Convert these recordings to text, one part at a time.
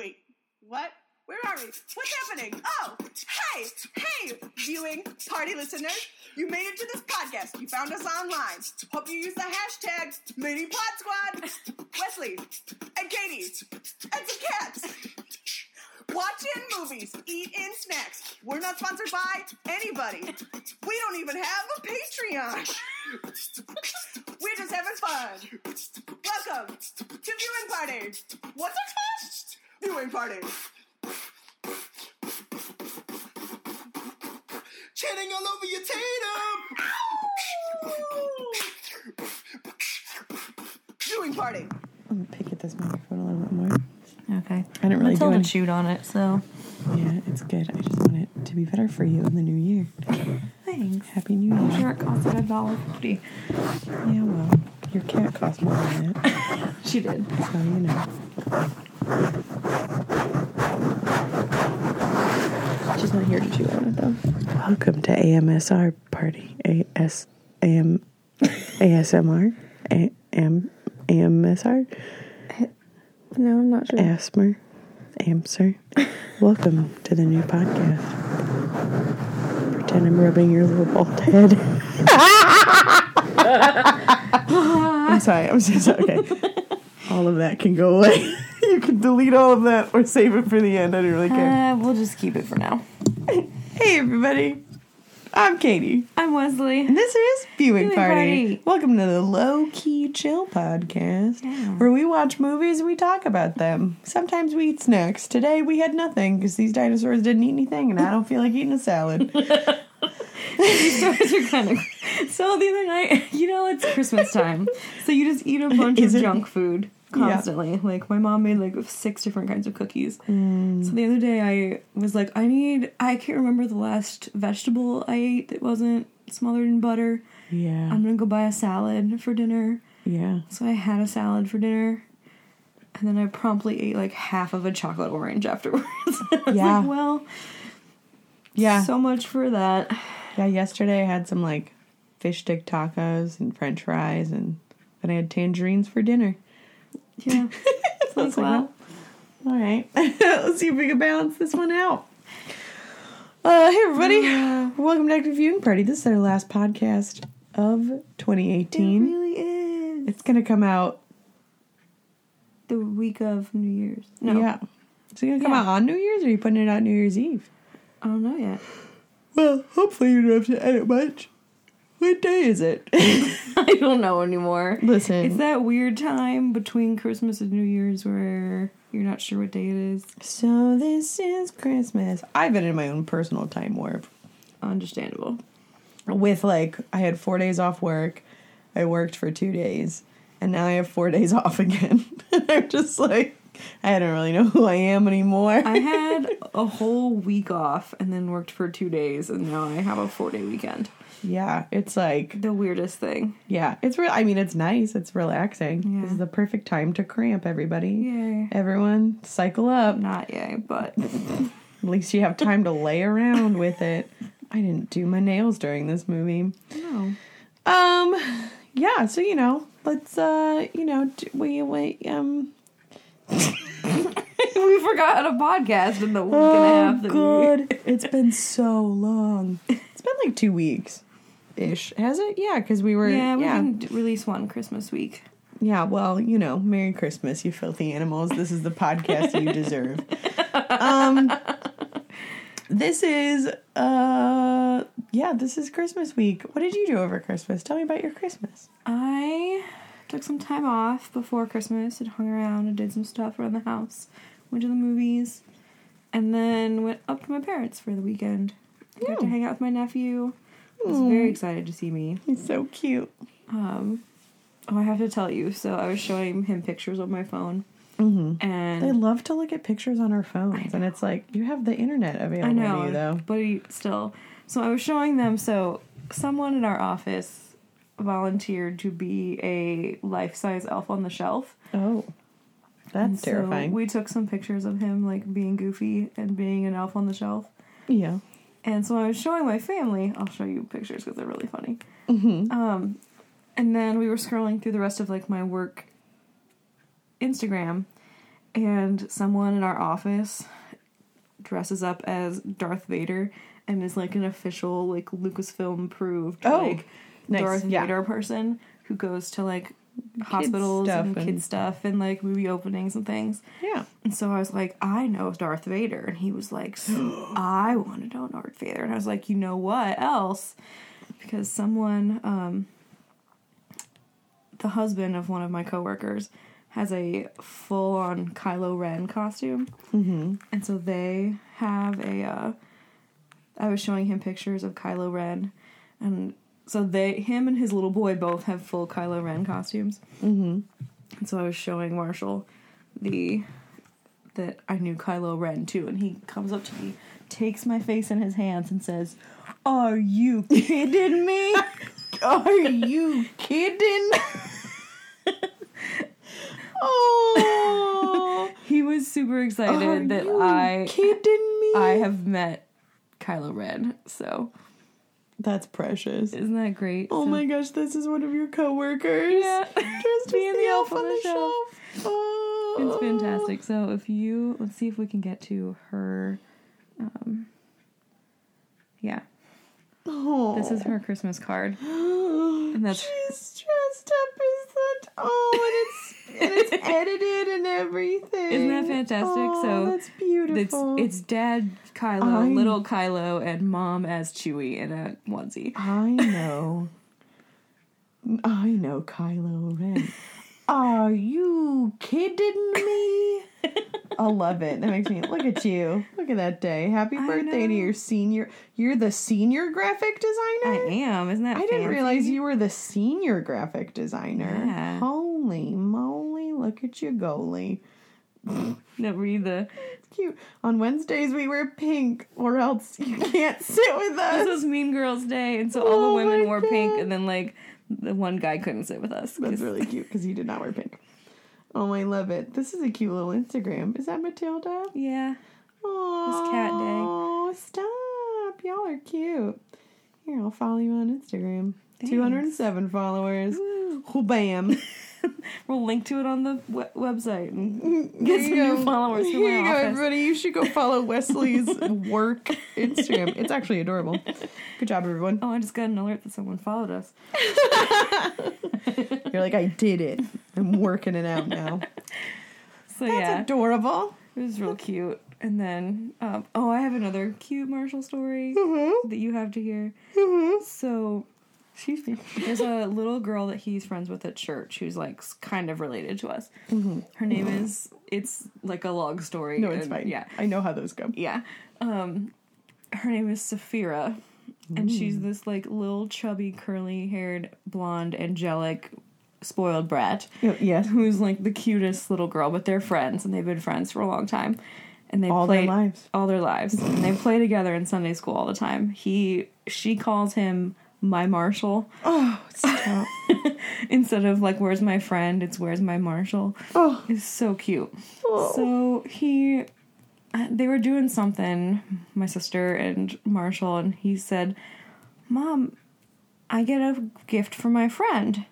Wait, what? Where are we? What's happening? Oh, hey, hey, viewing party listeners. You made it to this podcast. You found us online. Hope you use the hashtag MiniPodSquad. Wesley and Katie and some cats. Watch in movies, eat in snacks. We're not sponsored by anybody. We don't even have a Patreon. We're just having fun. Welcome to Viewing Party. What's it called? Viewing Party. Chanting all over your tatum. Viewing Party. I'm gonna pick at this microphone a little bit more. Okay. I didn't really do Matilda any- chewed on it, so Yeah, it's good. I just want it to be better for you in the new year. thanks. Happy New I'm Year. sure it costed a dollar fifty. Yeah, well, your cat cost more than that, She did. so you know. She's not here to chew on it though. Welcome to AMSR party. AS AM ASMR A- AM AMSR No, I'm not sure. ASMR AMSR. Welcome to the new podcast. Pretend I'm rubbing your little bald head. I'm sorry. I'm so sorry. Okay. All of that can go away. You can delete all of that or save it for the end. I don't really care. Uh, we'll just keep it for now. Hey, everybody. I'm Katie. I'm Wesley. And this is Viewing, Viewing Party. Party. Welcome to the Low Key Chill podcast, Yeah. where we watch movies and we talk about them. Sometimes we eat snacks. Today we had nothing because these dinosaurs didn't eat anything, and I don't feel like eating a salad. These are kind of. So the other night, you know, it's Christmas time, so you just eat a bunch Is of it? junk food constantly. Like my mom made like six different kinds of cookies. Mm. So the other day, I was like, I need. I can't remember the last vegetable I ate that wasn't smothered in butter. yeah, I'm gonna go buy a salad for dinner. yeah. So I had a salad for dinner. And then I promptly ate like half of a chocolate orange afterwards. Yeah. like, well, Yeah. so much for that. Yeah, yesterday I had some like fish stick tacos and french fries, and then I had tangerines for dinner. Yeah. It's like, well, all right. Let's see if we can balance this one out. Uh, hey, everybody. Welcome back to Viewing Party. This is our last podcast of 2018. it 2018. really is. It's going to come out. The week of New Year's. No. Yeah. Is it going to come Yeah. out on New Year's or are you putting it out New Year's Eve? I don't know yet. Well, hopefully you don't have to edit much. What day is it? I don't know anymore. Listen. It's that weird time between Christmas and New Year's where you're not sure what day it is. So this is Christmas. I've been in my own personal time warp. Understandable. With like, I had four days off work. I worked for two days, and now I have four days off again. And I'm just like, I don't really know who I am anymore. I had a whole week off and then worked for two days, and now I have a four day weekend. Yeah, it's like, The weirdest thing. yeah, it's real. I mean, it's nice. It's relaxing. Yeah. This is the perfect time to cramp, everybody. Yay. Everyone, cycle up. Not yay, but At least you have time to lay around with it. I didn't do my nails during this movie. no. Um, yeah, so you know, let's uh, you know, we we um. we forgot how to podcast in the week and a Oh half that we it's been so long. It's been like two weeks, ish. Has it? Yeah, because we were Yeah, we yeah didn't release one Christmas week. yeah. Well, you know, Merry Christmas, you filthy animals. This is the podcast you deserve. Um, this is uh, yeah, this is Christmas week. What did you do over Christmas? Tell me about your Christmas. I took some time off before Christmas and hung around and did some stuff around the house. Went to the movies, and then went up to my parents for the weekend. I got to hang out with my nephew. He was very excited to see me. He's so cute. Um, oh, I have to tell you. So I was showing him pictures on my phone, Mm-hmm. and They love to look at pictures on our phones, and it's like you have the internet available I know, to you, though. but he, still. So I was showing them. So someone in our office volunteered to be a life-size elf on the shelf. Oh, And that's so terrifying. we took some pictures of him like being goofy and being an elf on the shelf. yeah. And so I was showing my family. I'll show you pictures because they're really funny. Mm-hmm. Um, and then we were scrolling through the rest of like my work Instagram, and someone in our office dresses up as Darth Vader and is like an official like Lucasfilm approved Oh, like nice, Darth yeah. Vader person who goes to like hospitals stuff and, and- kid stuff and like movie openings and things. Yeah. And so I was like, I know Darth Vader. And he was like, I want to know Darth Vader. And I was like, you know what else? Because someone, um, the husband of one of my coworkers, has a full on Kylo Ren costume. Mm-hmm. And so they have a, uh, I was showing him pictures of Kylo Ren. And so they, him and his little boy both have full Kylo Ren costumes. Mm-hmm. And so I was showing Marshall the that I knew Kylo Ren too, and he comes up to me, takes my face in his hands, and says, "Are you kidding me? Are you kidding?" Oh, he was super excited are that I kidding me? I have met Kylo Ren. So That's precious. isn't that great? Oh So- my gosh, this is one of your coworkers. Yeah. As Me and the elf on the shelf. shelf. Oh. It's fantastic. So if you let's see if we can get to her. Um, yeah, Oh. this is her Christmas card. And that's She's dressed up as that. Oh, and it's and it's edited and everything. Isn't that fantastic? Oh, So, that's it's beautiful. it's Dad Kylo, I- little Kylo, and Mom as Chewie in a onesie. I know. I know Kylo Ren. Are you kidding me? I love it. That makes me look at you. Look at that day. Happy birthday to your senior. You're the senior graphic designer. I am. Isn't that? I didn't realize you were the senior graphic designer. Yeah. Holy Look at you, goalie. Read the. It's cute. On Wednesdays we wear pink, or else you can't sit with us. This was Mean Girls Day, and so all the Oh women my wore pink, God. and then like the one guy couldn't sit with us. 'cause- That's really cute because he did not wear pink. Oh, I love it. This is a cute little Instagram. Is that Matilda? Yeah. Oh, cat day. Oh, stop. Y'all are cute. Here, I'll follow you on Instagram. 207 followers. Oh, bam. We'll link to it on the we- website and get some new followers for Here you my go, everybody. You should go follow Wesley's work Instagram. It's actually adorable. Good job, everyone. Oh, I just got an alert that someone followed us. You're like, I did it. I'm working it out now. So That's yeah, adorable. it was real cute. And then, um, oh, I have another cute Marshall story Mm-hmm. that you have to hear. So Excuse me. there's a little girl that he's friends with at church who's like kind of related to us. Her name is. It's like a long story. Mm-hmm. No, it's and- fine. Yeah, I know how those go. yeah. Um, her name is Saphira, and she's this like little chubby, curly-haired, blonde, angelic, spoiled brat. Yes. who's like the cutest little girl, but they're friends and they've been friends for a long time. And they All played their lives. all their lives. and they play together in Sunday school all the time. He she calls him my Marshall Oh, stop. instead of like where's my friend, it's where's my Marshall. oh. It's so cute. Oh. So he uh, they were doing something, my sister and Marshall, and he said, "Mom, I get a gift for my friend.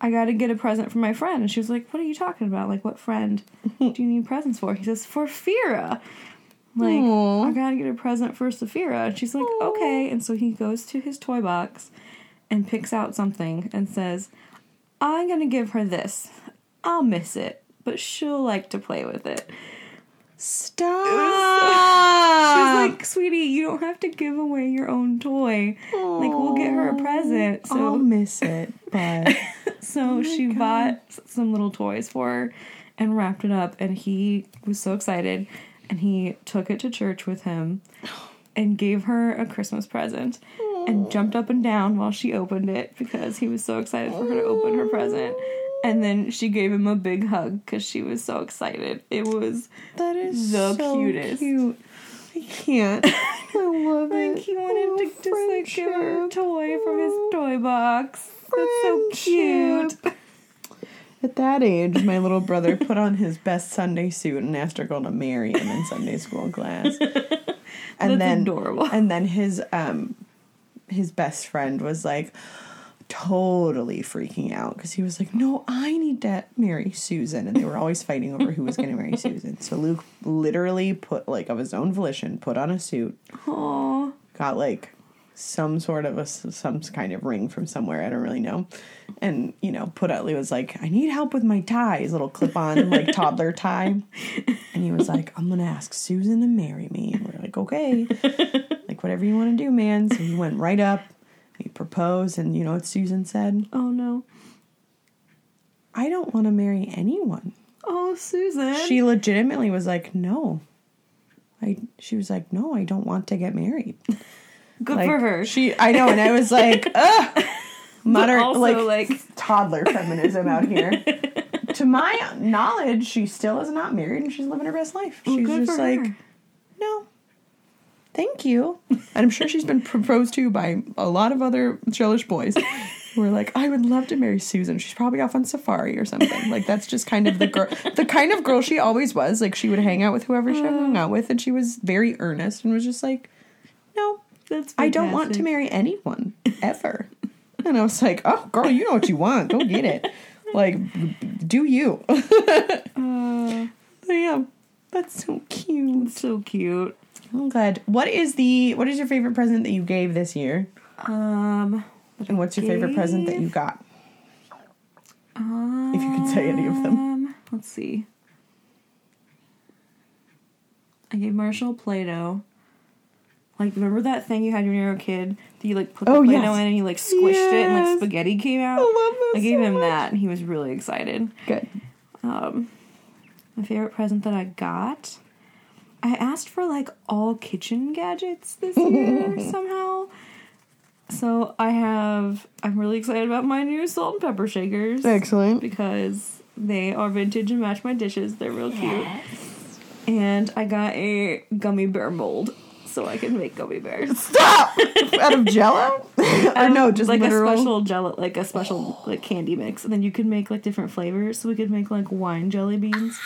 I got to get a present for my friend." And she was like, "What are you talking about? Like, what friend do you need presents for?" He says, "For Fira." Like, Aw. I gotta get a present for Saphira. And she's like, okay. And so he goes to his toy box and picks out something and says, I'm gonna give her this. I'll miss it, but she'll like to play with it. Stop. She's like, sweetie, you don't have to give away your own toy. Like, we'll get her a present. So I'll miss it, but so oh she bought some little toys for her and wrapped it up. And he was so excited. And he took it to church with him and gave her a Christmas present and jumped up and down while she opened it because he was so excited for her to open her present. And then she gave him a big hug because she was so excited. It was that is The so cutest. Cute. I can't. I love like it. he wanted Oh, to just like give her a toy from his toy box. That's so cute. At that age, my little brother put on his best Sunday suit and asked a girl to marry him in Sunday school class. And That's then adorable. And then his um his best friend was like, totally freaking out because he was like, "No, I need to marry Susan," and they were always fighting over who was going to marry Susan. So Luke literally put like of his own volition, put on a suit, Aw. got like some sort of a some kind of ring from somewhere I don't really know, and you know put out. He was like, "I need help with my tie," his little clip on like toddler tie, and he was like, "I'm gonna ask Susan to marry me," and we're like, "Okay." like whatever you want to do, man. So he went right up, he proposed, and you know what Susan said? Oh no. I don't want to marry anyone. Oh, Susan. She legitimately was like, no. I she was like, no, I don't want to get married. Good Like, for her. She I know, and I was like, ugh. Modern also, like, like- toddler feminism out here. to my knowledge, she still is not married and she's living her best life. She's just like, her. no. Thank you. And I'm sure she's been proposed to by a lot of other jealous boys who are like, I would love to marry Susan. She's probably off on safari or something. Like that's just kind of the girl the kind of girl she always was. Like she would hang out with whoever she hung mm. out with and she was very earnest and was just like, No, That's I don't want to marry anyone ever. and I was like, Oh girl, you know what you want. Go get it. Like do you. Uh, yeah. That's so cute. so cute. I'm glad. What is the what is your favorite present that you gave this year? Um, And what's your favorite present that you got? um, If you could say any of them. Let's see. I gave Marshall Play-Doh. Like, remember that thing you had when you were a kid? That you like put the Oh, Play-Doh yes. in and you like squished it and like spaghetti came out. I love that I gave so him much. that and he was really excited. Good. Um, my favorite present that I got. I asked for like all kitchen gadgets this year somehow. So I have. I'm really excited about my new salt and pepper shakers Excellent. because they are vintage and match my dishes. They're real cute. And I got a gummy bear mold so I can make gummy bears. Stop! Out of jello? or no, just like literal. a special jello, like a special like candy mix, and then you could make like different flavors. So we could make like wine jelly beans,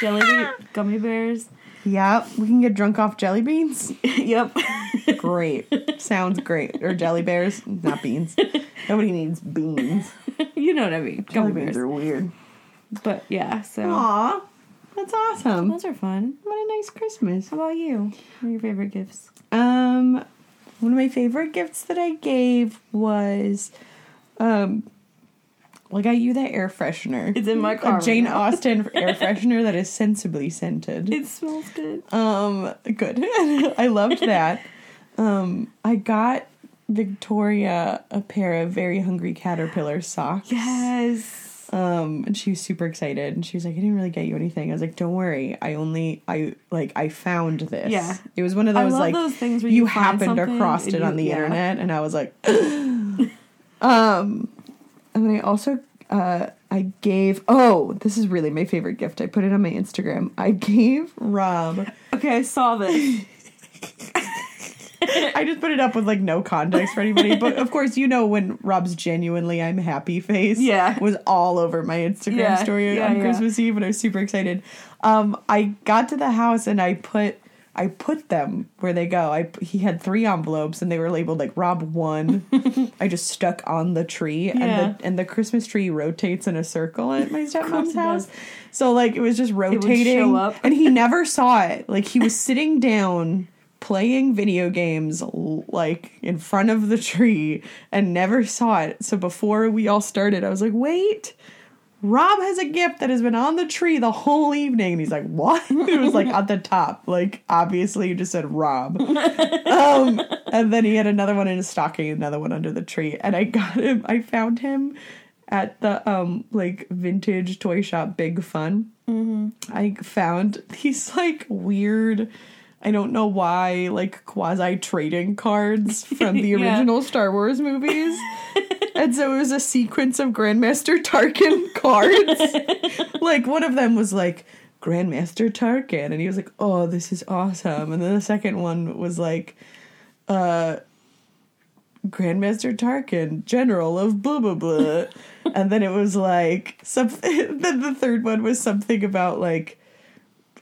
jelly bean, gummy bears. Yeah, we can get drunk off jelly beans. yep. Great. Sounds great. Or jelly bears, not beans. Nobody needs beans. you know what I mean. Jelly Gummy beans bears. are weird. But yeah, so Aw, that's awesome. those are fun. What a nice Christmas. How about you? What are your favorite gifts? Um, one of my favorite gifts that I gave was, um, well, I got you that air freshener. It's in my car A Jane now. Austen air freshener that is sensibly scented. It smells good. Um, good. I loved that. Um, I got Victoria a pair of very hungry caterpillar socks. Yes. Um, and she was super excited, and she was like, "I didn't really get you anything." I was like, "Don't worry, I only I like I found this. Yeah. it was one of those like those things where you, you happened across and it on the yeah. internet, and I was like, um, and then I also uh I gave oh this is really my favorite gift. I put it on my Instagram. I gave Rob. Okay, I saw this. I just put it up with like no context for anybody, but of course you know when Rob's genuinely I'm happy face Yeah. was all over my Instagram Yeah, story yeah, on yeah. Christmas Eve and I was super excited. Um I got to the house and I put I put them where they go. I he had three envelopes and they were labeled like Rob one. I just stuck on the tree and the and the Christmas tree rotates in a circle at my stepmom's house. does. So like it was just rotating up. and he never saw it. Like he was sitting down playing video games like in front of the tree and never saw it. So before we all started, I was like, "Wait, Rob has a gift that has been on the tree the whole evening." And he's like, "What?" It was like at the top. Like obviously you just said Rob. um and then he had another one in his stocking, another one under the tree. And I got him I found him at the um like vintage toy shop Big Fun. I found these like weird, I don't know why, like quasi trading cards from the Yeah. original Star Wars movies. and so it was a sequence of Grandmaster Tarkin cards. like one of them was like Grandmaster Tarkin, and he was like, "Oh, this is awesome." And then the second one was like, uh. Grandmaster Tarkin, General of blah blah blah. and then it was like something then the third one was something about like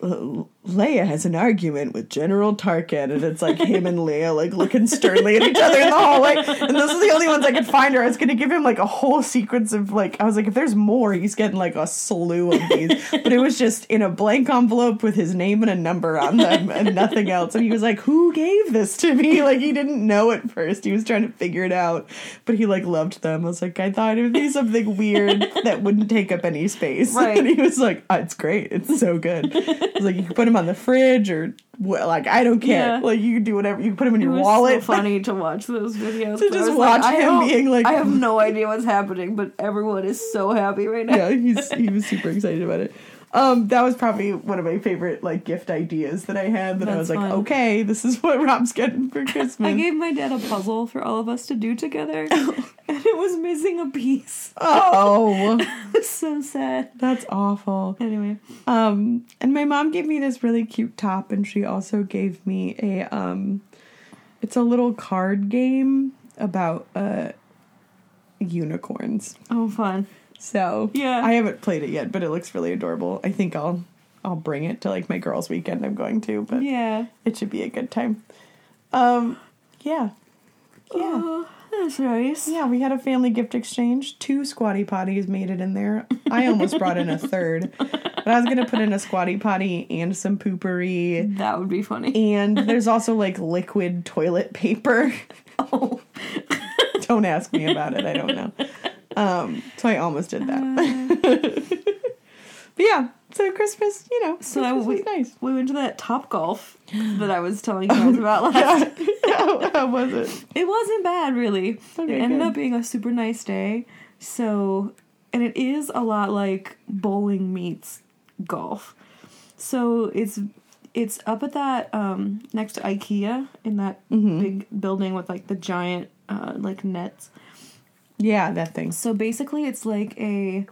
uh, Leia has an argument with General Tarkin, and it's like him and Leia like looking sternly at each other in the hallway. And those are the only ones I could find. Or I was gonna give him like a whole sequence of like I was like, if there's more, he's getting like a slew of these. but it was just in a blank envelope with his name and a number on them and nothing else. And he was like, "Who gave this to me?" Like he didn't know at first. He was trying to figure it out, but he like loved them. I was like, I thought it would be something weird that wouldn't take up any space. Right. and he was like, oh, "It's great. It's so good." I was like, "You can put him on the fridge or like I don't care. Yeah. Like you can do whatever. You can put him in It your wallet." so funny to watch those videos. To just watch I him being like- I have no idea what's happening, but everyone is so happy right now. yeah, he's he was super excited about it. Um, that was probably one of my favorite like gift ideas that I had. That I was like, fun. okay, this is what Rob's getting for Christmas. I gave my dad a puzzle for all of us to do together, and it was missing a piece. oh, so sad. that's awful. Anyway, Um, and my mom gave me this really cute top, and she also gave me a um, it's a little card game about uh unicorns. oh fun. So Yeah. I haven't played it yet, but it looks really adorable. I think I'll I'll bring it to like my girls' weekend. I'm going to, but Yeah. it should be a good time. Um, yeah, yeah, that's nice. yeah. We had a family gift exchange. Two squatty potties made it in there. I almost brought in a third, but I was gonna put in a squatty potty and some poopery. That would be funny. And there's also like liquid toilet paper. Oh. don't ask me about it. I don't know. Um, so I almost did that. but yeah, so Christmas, you know, So Christmas we, was nice. we went to that Top Golf that I was telling you guys about last. how, how was it? It wasn't bad, really. Okay, it ended good. up being a super nice day. So, and it is a lot like bowling meets golf. So it's it's up at that um next to IKEA in that Mm-hmm. big building with like the giant uh like nets. Yeah, that thing. So basically, it's like a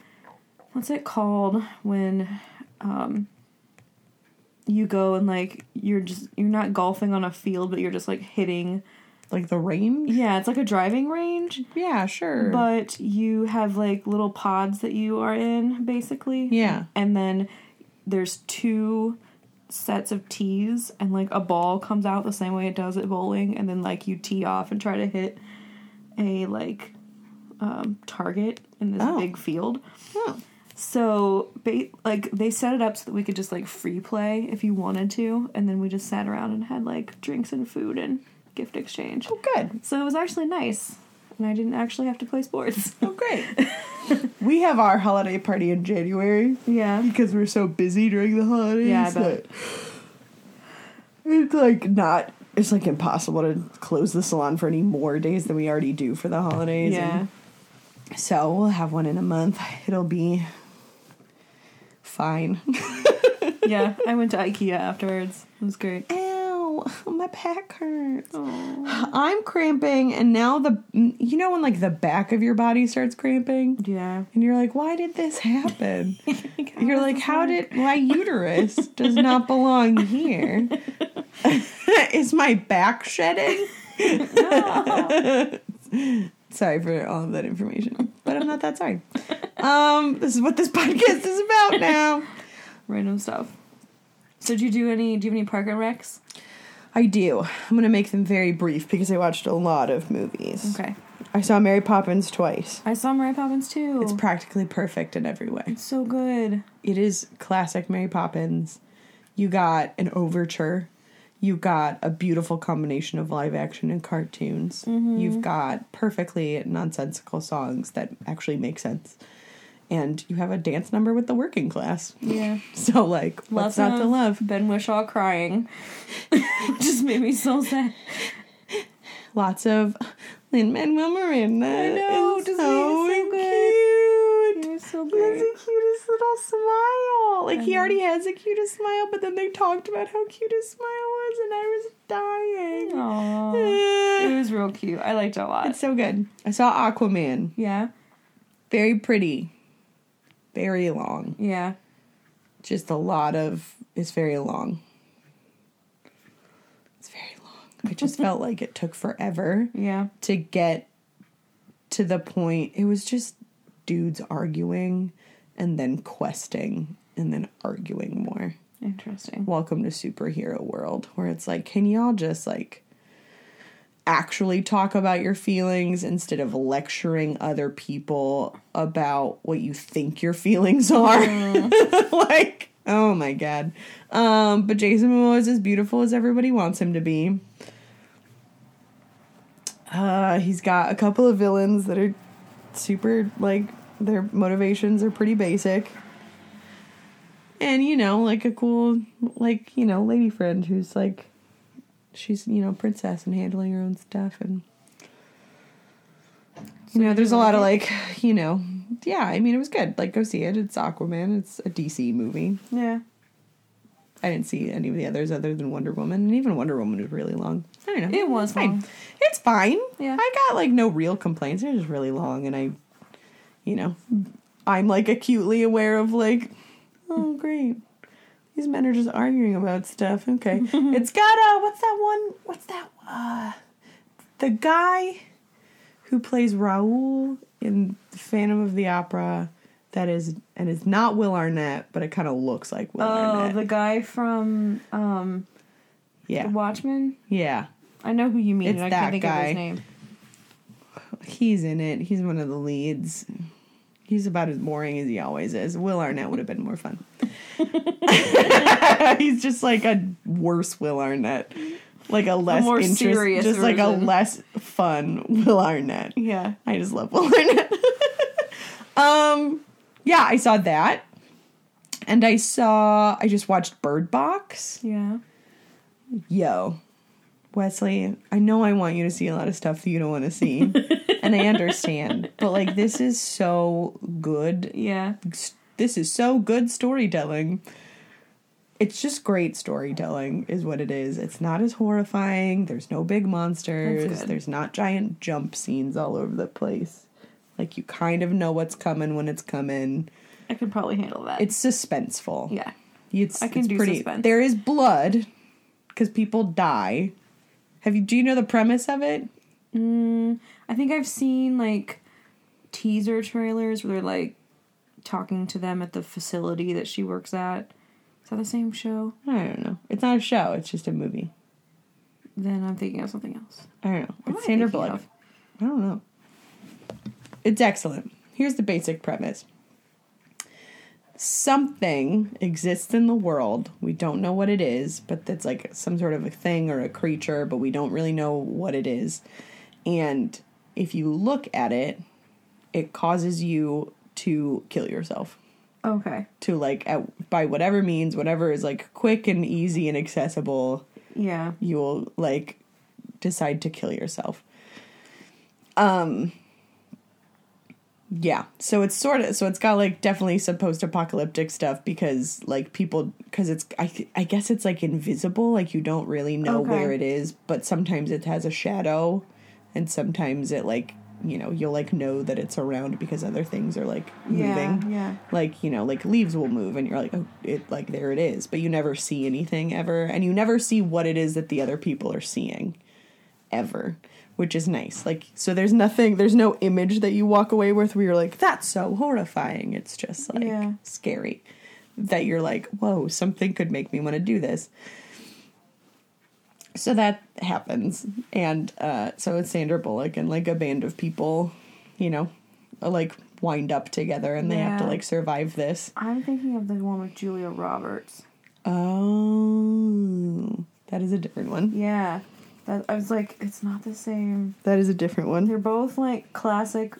what's it called when um you go and like you're just you're not golfing on a field, but you're just like hitting. Like the range? Yeah, it's like a driving range, Yeah, sure. but you have like little pods that you are in basically. Yeah. and then there's two sets of tees and like a ball comes out the same way it does at bowling and then like you tee off and try to hit a like um, target in this Oh. big field Oh. So ba- like they set it up so that we could just like free play if you wanted to and then we just sat around and had like drinks and food and gift exchange Oh, good. so it was actually nice and i didn't actually have to play sports Oh, great. we have our holiday party in January yeah because we're so busy during the holidays. Yeah, I bet. It's like not. It's like impossible to close the salon for any more days than we already do for the holidays. yeah and so we'll have one in a month. It'll be fine. yeah i went to ikea afterwards it was great Ow, my back hurts. oh I'm cramping, and now the you know when like the back of your body starts cramping, yeah and you're like, why did this happen? how you're like, how work? did my uterus does not belong here? Is my back shedding? Sorry for all of that information, but I'm not that sorry. Um, this is what this podcast is about now. random stuff. So do you do any? Do you have any park and recs? I do. I'm gonna make them very brief because I watched a lot of movies. Okay, I saw Mary Poppins twice. I saw Mary Poppins too. It's practically perfect in every way. It's so good. It is classic Mary Poppins. You got an overture. You got a beautiful combination of live action and cartoons. Mm-hmm. You've got perfectly nonsensical songs that actually make sense. And you have a dance number with the working class. Yeah, So, like, what's not to love? Ben Whishaw crying just made me so sad. Lots of Lin Manuel Miranda. I know, just so, so cute. He has the cutest little smile. Like he already has the cutest smile, but then they talked about how cute his smile was, and I was dying. Aww. It was real cute. I liked it a lot. It's so good. I saw Aquaman. Yeah, Very pretty. Very long. yeah. Just a lot of. It's very long. It's very long. I just felt like it took forever Yeah. to get to the point. It was just dudes arguing and then questing and then arguing more. Interesting. welcome to superhero world where it's like can y'all just like actually talk about your feelings instead of lecturing other people about what you think your feelings are like oh my god um but jason momoa is as beautiful as everybody wants him to be uh he's got a couple of villains that are super like their motivations are pretty basic. And you know like a cool like you know lady friend who's like she's you know princess and handling her own stuff and you know there's a lot of like you know yeah i mean it was good. Like go see it. It's aquaman. It's a dc movie. Yeah. i didn't see any of the others other than wonder woman. And even wonder woman was really long. I don't know. It was It's fine. long. it's fine. Yeah. i got like no real complaints. It was really long and i you know i'm like acutely aware of like oh great these men are just arguing about stuff okay it's got uh what's that one what's that uh the guy who plays raoul in phantom of the opera that is and it's not will arnett but it kind of looks like will Oh, arnett the guy from um yeah The Watchmen. yeah I know who you mean. It's and I that can't think of guy. his name. He's in it. He's one of the leads. He's about as boring as he always is. Will Arnett would have been more fun. He's just like a worse Will Arnett. Like a less more interest, serious just like a less fun Will Arnett. Yeah. I just love Will Arnett. um, yeah, I saw that, and I saw. I just watched Bird Box. Yeah. Yo, Wesley, I know I want you to see a lot of stuff that you don't want to see, and I understand, but like this is so good. Yeah. This is so good storytelling. It's just great storytelling, is what it is. It's not as horrifying. There's no big monsters. There's not giant jump scenes all over the place. Like you kind of know what's coming when it's coming. I could probably handle that. It's suspenseful. yeah. It's, I can it's do pretty. suspense. There is blood because people die. Have you? Do you know the premise of it? Mm, I think I've seen like teaser trailers where they're like talking to them at the facility that she works at. Is that the same show? I don't know. It's not a show. It's just a movie. Then I'm thinking of something else. I don't know. What It's Sandra Bullock. I don't know. It's excellent. Here's the basic premise. Something exists in the world. We don't know what it is, but that's like some sort of a thing or a creature, but we don't really know what it is. And if you look at it, it causes you to kill yourself. Okay. To like at, by whatever means, whatever is like quick and easy and accessible, Yeah. you'll like decide to kill yourself. Um yeah, so it's sort of so it's got like definitely some post-apocalyptic stuff because like people because it's I I guess it's like invisible like you don't really know Okay. where it is, but sometimes it has a shadow and sometimes it like you know you'll like know that it's around because other things are like moving Yeah. Yeah. like you know like leaves will move and you're like oh it like there it is but you never see anything ever and you never see what it is that the other people are seeing ever which is nice. Like so there's nothing there's no image that you walk away with where you're like that's so horrifying. It's just like Yeah. scary that you're like whoa something could make me want to do this. So that happens. And uh so it's sandra bullock and like a band of people you know like wind up together and they have to like survive this. I'm thinking of the one with Julia Roberts. oh that is a different one. Yeah. That, I was like, it's not the same. that is a different one They're both like classic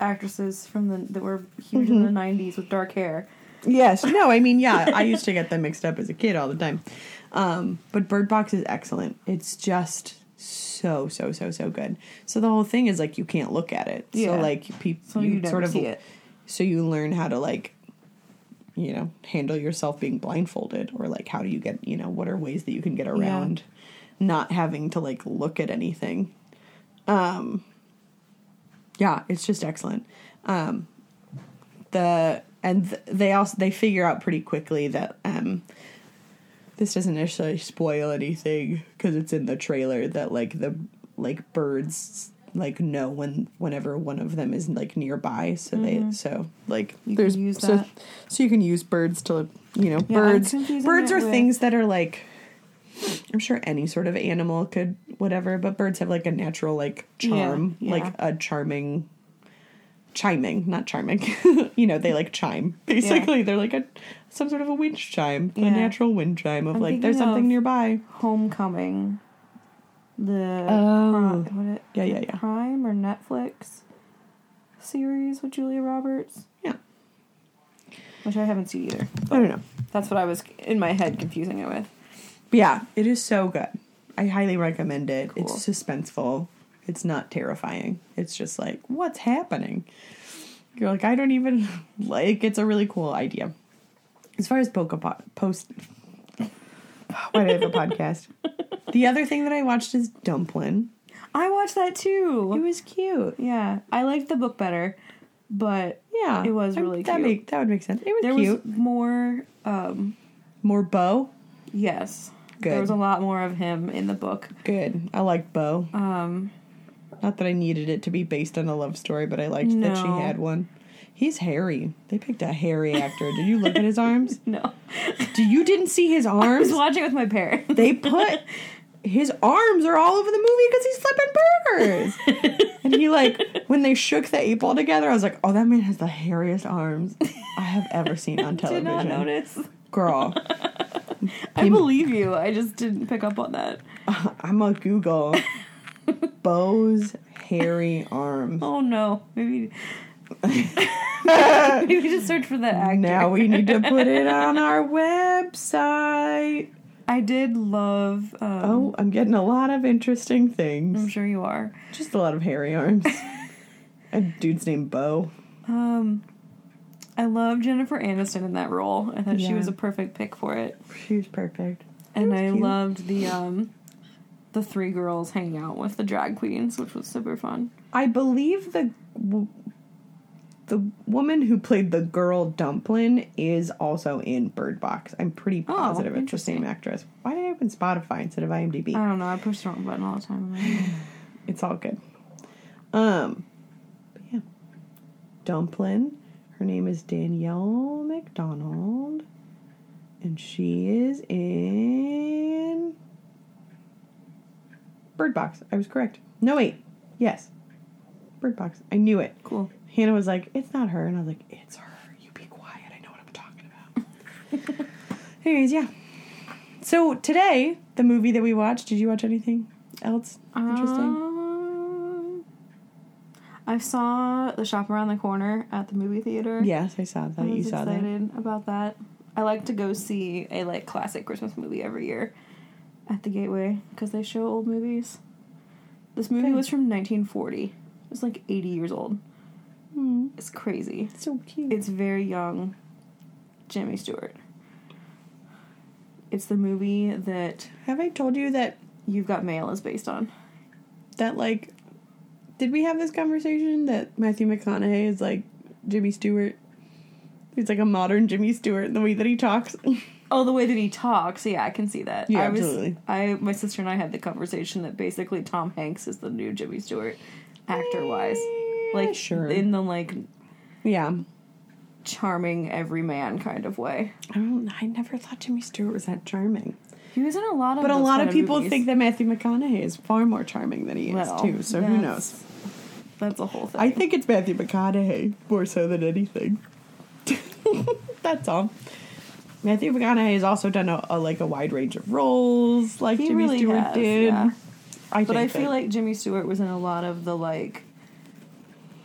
actresses from the that were huge in the '90s with dark hair. Yes. No, I mean, yeah, I used to get them mixed up as a kid all the time. Um, but Bird Box is excellent. It's just so, so, so, so good. So the whole thing is like you can't look at it. Yeah. So like people So you, never sort of see it. so you learn how to like you know, handle yourself being blindfolded or like how do you get, you know, what are ways that you can get around not having to like look at anything. Um yeah, it's just excellent. Um the and th- they also they figure out pretty quickly that um this doesn't necessarily spoil anything because it's in the trailer that like the like birds like know when whenever one of them is like nearby. So they so like You can there's use so that. so you can use birds to you know Yeah, birds. Birds are with- things that are like. I'm sure any sort of animal could whatever, but birds have like a natural like charm, yeah. like a charming chiming, not charming. you know, they like chime. Basically, they're like a some sort of a wind chime, a natural wind chime of I'm like there's something nearby. Homecoming. The Oh. It, Yeah, yeah, yeah. Prime or Netflix series with Julia Roberts, Yeah, which I haven't seen either. I don't know. That's what I was in my head confusing it with. Yeah, it is so good. I highly recommend it. It's suspenseful. It's not terrifying. It's just like, what's happening? You're like, I don't even like. It's a really cool idea. As far as post, why do I have a podcast? The other thing that I watched is Dumplin. I watched that too. It was cute. Yeah, I liked the book better, but Yeah, It was really that cute. Make, that would make sense. It was there cute. was more. Um, More Bo. yes, Good. there was a lot more of him in the book. Good. I like Bo. Um, Not that I needed it to be based on a love story, but I liked that she had one. He's hairy. They picked a hairy actor. Did you look at his arms? no, Do you didn't see his I arms? was watching with my parents. They put his arms are all over the movie because he's flipping burgers. and he like when they shook the eight ball together, I was like, oh, that man has the hairiest arms I have ever seen on television." Did not notice. Girl, I believe you. I just didn't pick up on that. I'm a Google. Bo's hairy arms. Oh no, maybe. maybe just search for that actor. Now we need to put it on our website. I did love. Um, Oh, I'm getting a lot of interesting things. I'm sure you are. Just a lot of hairy arms. a dude's named Bo. Um, I love Jennifer Aniston in that role. I thought she was a perfect pick for it, She was perfect. and was I cute. loved the um, the three girls hanging out with the drag queens, which was super fun. I believe the the woman who played the girl Dumplin is also in Bird Box. I'm pretty Oh, positive it's the same actress. Why did I open Spotify instead of IMDb? I don't know. I push the wrong button all the time. It's all good. Um, yeah, Dumplin. Her name is Danielle Macdonald, and she is in Bird Box. I was correct. No, wait. Yes, Bird Box. I knew it. cool. Hannah was like, "It's not her," and I was like, "It's her. You be quiet. I know what I'm talking about." Anyways, yeah. So today, the movie that we watched. Did you watch anything else interesting? Um, I saw the shop around the corner at the movie theater. Yes, I saw that. I You was saw that. excited about that. I like to go see a like classic Christmas movie every year at the Gateway because they show old movies. This movie Good. was from 1940. It's like 80 years old. Hmm. It's crazy. So cute. It's very young Jimmy Stewart. It's the movie that Have I told you that You've Got Mail is based on. that like? Did we have this conversation that Matthew McConaughey is like Jimmy Stewart? He's like a modern Jimmy Stewart in the way that he talks. Oh, the way that he talks, yeah, I can see that. Yeah, I was, absolutely. I my sister and I had the conversation that basically Tom Hanks is the new Jimmy Stewart, actor wise, eh, like sure. in the like yeah. charming everyman kind of way. I don't. I never thought Jimmy Stewart was that charming. He was in a lot of, But a lot of people movies. think that Matthew McConaughey is far more charming than he is Well, too. So who knows? That's a whole thing. I think it's Matthew McConaughey more so than anything. That's all. Matthew McConaughey has also done a, a like a wide range of roles, like He Jimmy really Stewart has, did. yeah. I but I feel that- like Jimmy Stewart was in a lot of the like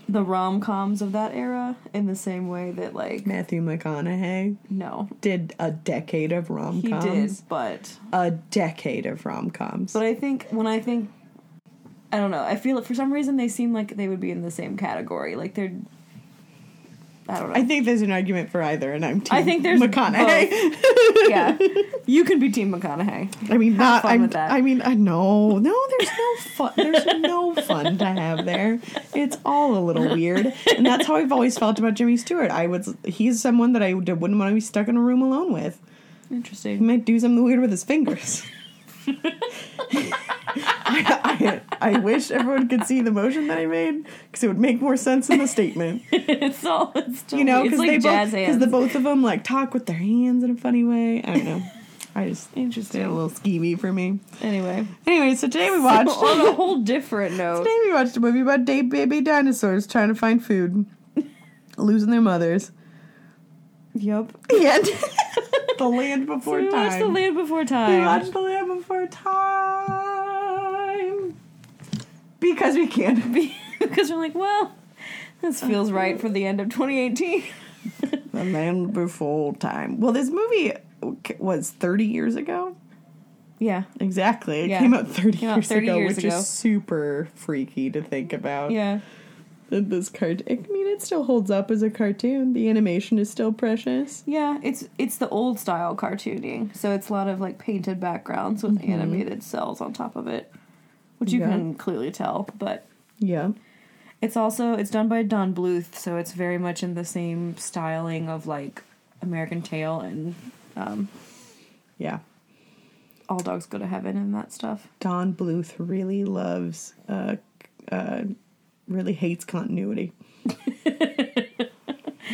the rom coms of that era in the same way that like Matthew McConaughey no did a decade of rom coms. he did, but A decade of rom coms. But I think when I think, I don't know. I feel it for some reason they seem like they would be in the same category. Like they're, I don't know. I think there's an argument for either, and I'm team I think there's McConaughey. yeah, you can be Team McConaughey. I mean, not. fun I'm, with that. I mean, I no, no. There's no fun. There's no fun to have there. It's all a little weird, and that's how I've always felt about Jimmy Stewart. I was. He's someone that I would- wouldn't want to be stuck in a room alone with. Interesting. He might do something weird with his fingers. I, I, wish everyone could see the motion that I made because it would make more sense in the statement. it's all it's still, You know, because like they jazz both because the both of them like talk with their hands in a funny way. I don't know. I just Interesting. a little skeevy for me. anyway, Anyway, so today we watched. on a whole different note. Today we watched a movie about day baby dinosaurs trying to find food, losing their mothers. Yup. Yeah, the land before So we watched time. The Land Before we Time. watched the land before time because we can. because we're like, well, this feels right for the end of 2018. The land before time. Well, this movie was thirty years ago. Yeah. Exactly. It Yeah. came out 30 Came out years 30 ago, years which ago. is super freaky to think about. Yeah. That this cart I mean, it still holds up as a cartoon. The animation is still precious. Yeah, it's it's the old style cartooning. So it's a lot of like painted backgrounds with mm-hmm. animated cells on top of it. Which you. Yeah. can clearly tell, but Yeah. it's also it's done by Don Bluth, so it's very much in the same styling of like American Tail and um, Yeah. All Dogs Go to Heaven and that stuff. Don Bluth really loves, uh, uh, really hates continuity.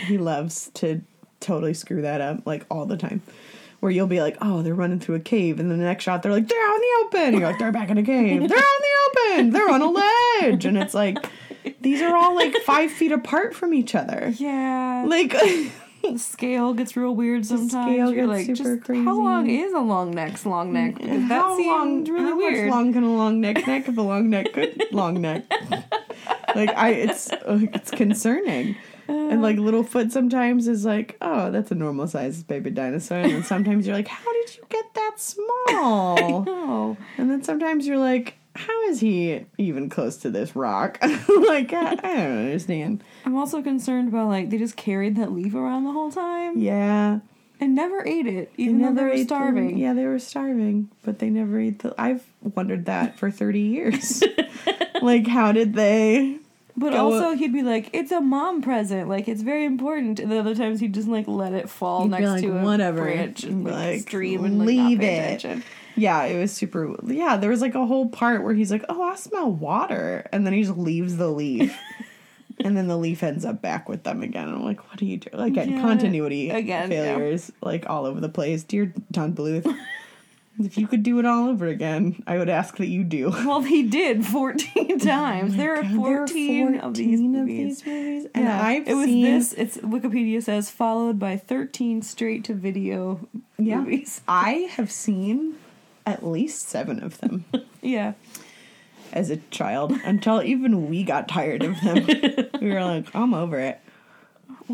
he loves to totally screw that up, like all the time. Where you'll be like, oh, they're running through a cave, and then the next shot they're like, they're out in the open. You're like, they're back in a cave. They're out in the open. They're on a ledge, and it's like, these are all like five feet apart from each other. Yeah. Like, the scale gets real weird sometimes. scale You're gets like, super just crazy. how long is a long neck's long neck? Because that how long? really how weird. Much long can a long neck neck if a long neck could long neck? like I, it's it's concerning. And like Littlefoot sometimes is like, oh, that's a normal sized baby dinosaur, and then sometimes you're like, how did you get that small? No. and then sometimes you're like, how is he even close to this rock? like I, I don't understand. I'm also concerned about like they just carried that leaf around the whole time Yeah. and never ate it, They even though they were the- starving. yeah, they were starving, but they never ate the. I've wondered that for thirty years. like, how did they? But Go- also he'd be like, "It's a mom present, like it's very important." And the other times he'd just like let it fall He'd next like, to a "Whatever." branch and like, Like, stream and like, leave it. attention. Yeah, it was super. Yeah, there was like a whole part where he's like, "Oh, I smell water," and then he just leaves the leaf, and then the leaf ends up back with them again. I'm like, "What do you do?" Like, again, Yeah. continuity Again, yeah. failures, like all over the place. Dear Don Bluth, if you could do it all over again, I would ask that you do. Well, he did 14 times. there, are Oh God, 14 of these 14 movies. movies, and Yeah, I've it was seen this. It's Wikipedia says followed by 13 straight to video Yeah. movies. I have seen at least seven of them Yeah, as a child until even we got tired of them. we were like, I'm over it.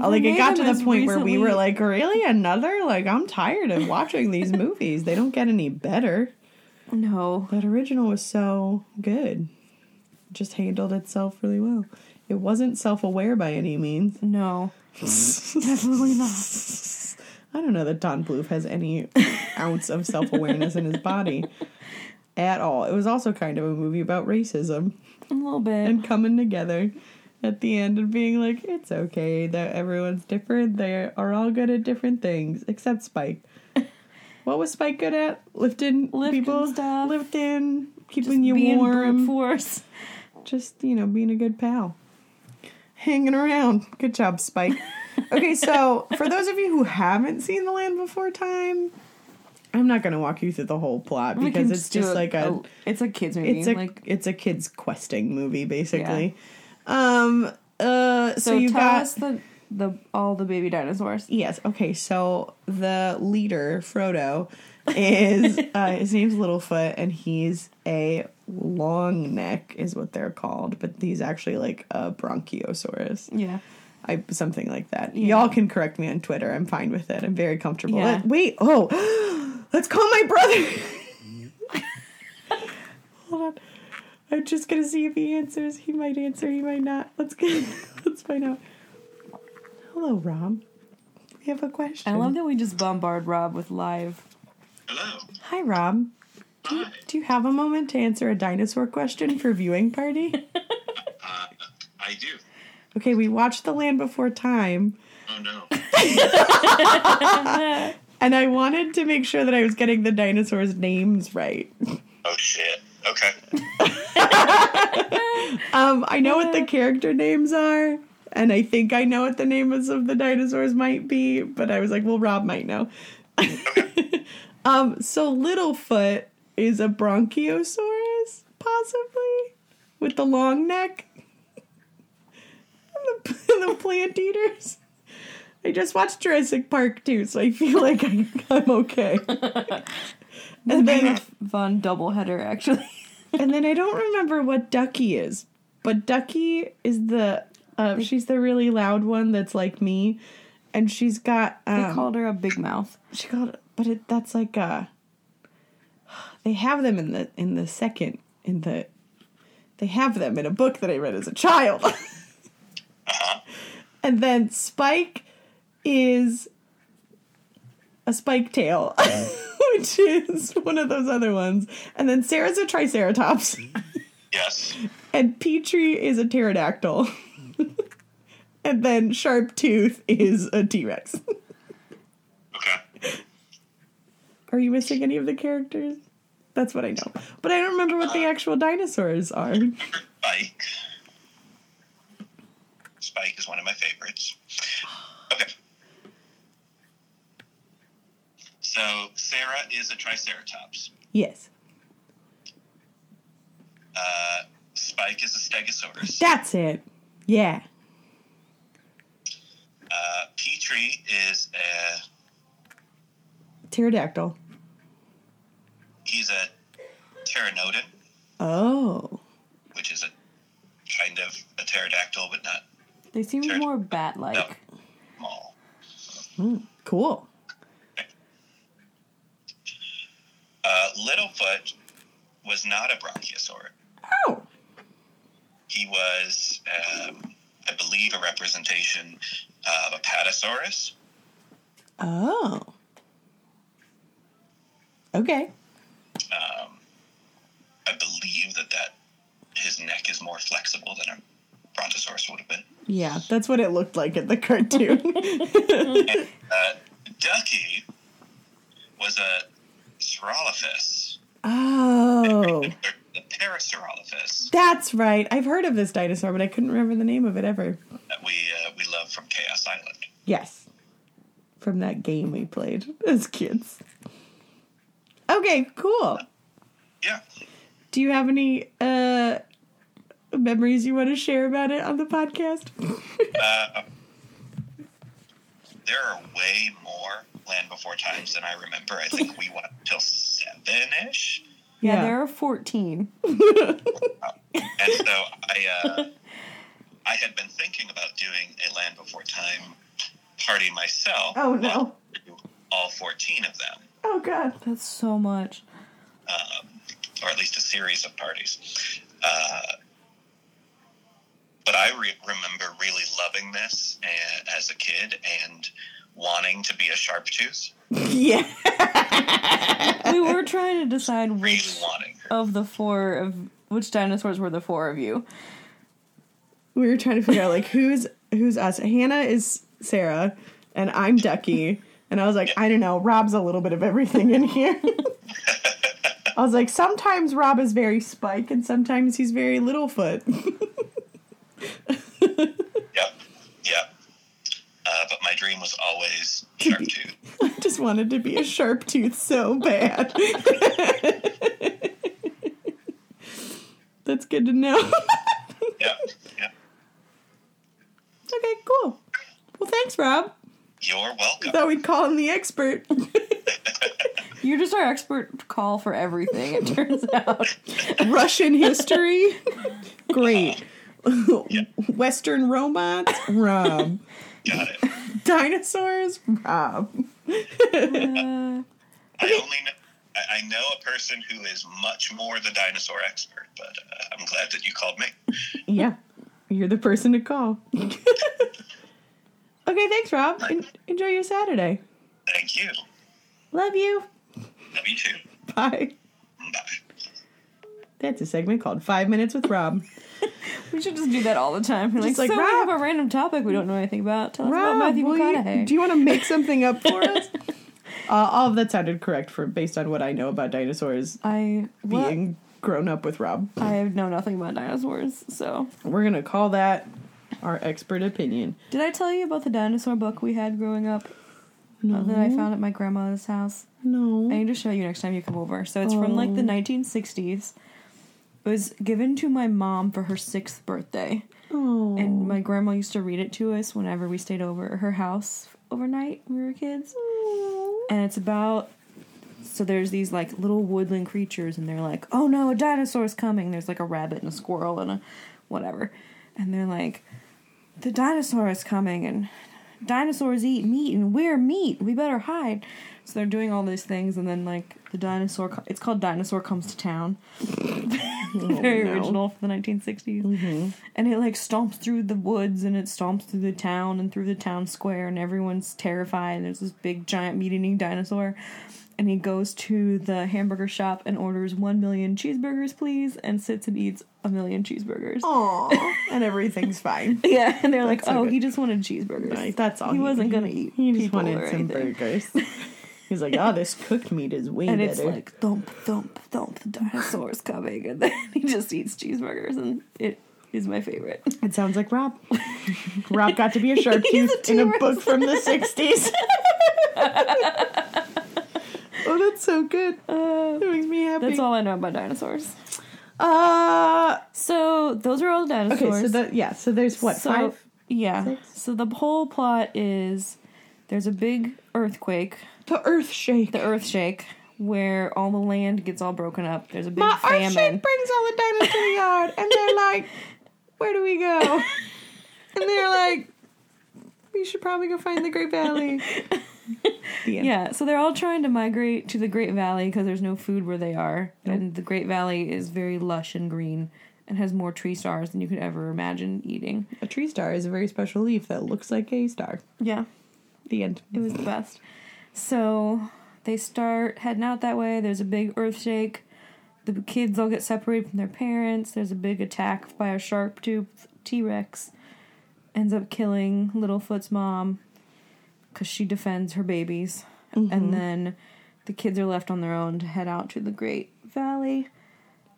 Like it got to the point where we were like, really another? Like I'm tired of watching these movies. They don't get any better. no, That original was so good. Just handled itself really well. It wasn't self-aware by any means. no, definitely not. I don't know that Don Bluth has any ounce of self awareness in his body at all. It was also kind of a movie about racism A little bit. and coming together at the end and being like, it's okay that everyone's different. They are all good at different things, except Spike. What was Spike good at? Lifting, Lifting people, stuff. lifting, keeping Just you being warm, brute force. just you know, being a good pal, hanging around. Good job, Spike. okay, so for those of you who haven't seen The Land Before Time, I'm not going to walk you through the whole plot because it's just like a, it's a kids movie. it's a like it's a kids questing movie basically. Um. Uh. So, so, you tell got us the the all the baby dinosaurs. yes. Okay. So the leader Frodo is uh, his name's Littlefoot, and he's a long neck is what they're called, but he's actually like a Bronchiosaurus. Yeah. I something like that. Yeah. Y'all can correct me on Twitter. I'm fine with it. I'm very comfortable. Yeah. Let- wait. Oh, let's call my brother. Hold on. I'm just gonna see if he answers. He might answer. He might not. Let's get. Let's find out. Hello, Rob. We have a question. I love that we just bombard Rob with live. Hello. Hi, Rob. Hi. Do you have a moment to answer a dinosaur question for viewing party? Uh, I do. Okay, we watched The Land Before Time. Oh no. And I wanted to make sure that I was getting the dinosaurs' names right. Oh shit. Okay. Um, I know what the character names are, and I think I know what the names of the dinosaurs might be, but I was like, well, Rob might know. um, so Littlefoot is a Bronchiosaurus, possibly, with the long neck. And the, the plant eaters. I just watched Jurassic Park too, so I feel like I, I'm okay. And then Fun doubleheader, actually. and then I don't remember what Ducky is, but Ducky is the uh, she's the really loud one that's like me, and she's got They um, called her a big mouth. she called but it that's like uh they have them in the in the second in the they have them in a book that I read as a child. and then Spike is a spike tail, which is one of those other ones. And then Sarah's a triceratops. Yes. And Petrie is a pterodactyl. and then Sharp Tooth is a T Rex. Okay. Are you missing any of the characters? That's what I know. But I don't remember what the uh, actual dinosaurs are. Spike. Spike is one of my favorites. Okay. So Sarah is a triceratops. Yes. Uh, Spike is a stegosaurus. That's it. Yeah. Uh, Petrie is a Pterodactyl. he's a pteranodon, Oh. which is a kind of a pterodactyl, but not They seem Sure. more bat-like. small. Cool. Uh, was not a brachiosaur. Oh. He was, um, I believe, a representation of apatosaurus. Oh. Okay. Um, I believe that that his neck is more flexible than a brontosaurus would have been. Yeah, that's what it looked like in the cartoon. Uh, Ducky was a Saurolophus, oh. the Parasaurolophus That's right. I've heard of this dinosaur, but I couldn't remember the name of it ever. that we uh, we love from Chaos Island. Yes. From that game we played as kids. Okay, cool. Yeah. Do you have any uh memories you want to share about it on the podcast? Uh, there are way more Land Before Times than I remember. I think we went till seven ish. Yeah, Yeah. there are 14. And so I uh, I had been thinking about doing a Land Before Time party myself. Oh, no. All 14 of them, Oh god. That's so much. um, or at least a series of parties. Uh, but I re- remember really loving this a- as a kid and wanting to be a sharp tooth. Yeah. We were trying to decide Really which wanting. of the four of which dinosaurs were the four of you. we were trying to figure out like who's who's us. Hannah is Sarah and I'm Ducky. And I was like, I don't know, Rob's a little bit of everything in here. I was like, sometimes Rob is very Spike and sometimes he's very Littlefoot. Yep. Yep. But my dream was always sharp tooth. I just wanted to be a sharp tooth so bad. That's good to know. Yep. Yep. okay, cool. Well, thanks, Rob. You're welcome. Thought we'd call him the expert. You're just our expert call for everything, it turns out. Russian history, great. Western robots, Rob. Got it. Dinosaurs, Rob. Uh, I only know, I, know a person who is much more the dinosaur expert, but uh, I'm glad that you called me. Yeah, you're the person to call. okay, thanks, Rob. En- enjoy your Saturday. Thank you. Love you. Love you too. Bye. Bye. That's a segment called Five Minutes with Rob. we should just do that all the time. We're like, Just like, so we Rob- have a random topic we don't know anything about. Tell us about Matthew will you, McConaughey. do you want to make something up for us? Uh, all of that sounded correct for based on what I know about dinosaurs I what? being grown up with Rob. I know nothing about dinosaurs, so. We're gonna call that our expert opinion. Did I tell you about the dinosaur book we had growing up? No. Uh, that I found at my grandmother's house? No. I need to show you next time you come over. So it's from like the Oh. 1960s. It was given to my mom for her sixth birthday. oh. And my grandma used to read it to us whenever we stayed over at her house overnight when we were kids. And it's about so there's these like little woodland creatures and they're like, "Oh no, a dinosaur's coming." There's like a rabbit and a squirrel and a whatever. And they're like, "The dinosaur is coming and dinosaurs eat meat and we're meat. We better hide." So they're doing all these things and then like the dinosaur co- it's called Dinosaur Comes to Town. Very no. original for the 1960s mm-hmm. and it like stomps through the woods and it stomps through the town and through the town square and everyone's terrified and there's this big giant meat eating dinosaur and he goes to the hamburger shop and orders one million cheeseburgers please and sits and eats a million cheeseburgers Aw. and everything's fine. yeah and they're like so oh good. he just wanted cheeseburgers Like, that's all. he wasn't gonna eat He just wanted some burgers. He's like, oh, this cooked meat is way and better. it's like thump thump thump the dinosaur's coming and then he just eats cheeseburgers and it is my favorite it sounds like Rob. Rob got to be a shark He's tooth a in a book from the '60s. Oh, that's so good. uh, That makes me happy. that's all i know about dinosaurs Uh, so those are all the okay. dinosaurs So the, yeah. So there's what So- five? Yeah. Six? So the whole plot is there's a big earthquake, The Earth shake. the earth shake, where all the land gets all broken up. There's a big My Earth famine. shake brings all the dinos to the yard, and they're like, "Where do we go?" And they're like, "We should probably go find the Great Valley." Yeah, so they're all trying to migrate to the Great Valley because there's no food where they are, and the Great Valley is very lush and green and has more tree stars than you could ever imagine eating. A tree star is a very special leaf that looks like a star. Yeah, The end. It was the best. So they start heading out that way. There's a big earth shake. The kids all get separated from their parents. There's a big attack by a sharp tooth T Rex. Ends up killing Littlefoot's mom because she defends her babies. And mm-hmm. then the kids are left on their own to head out to the Great Valley.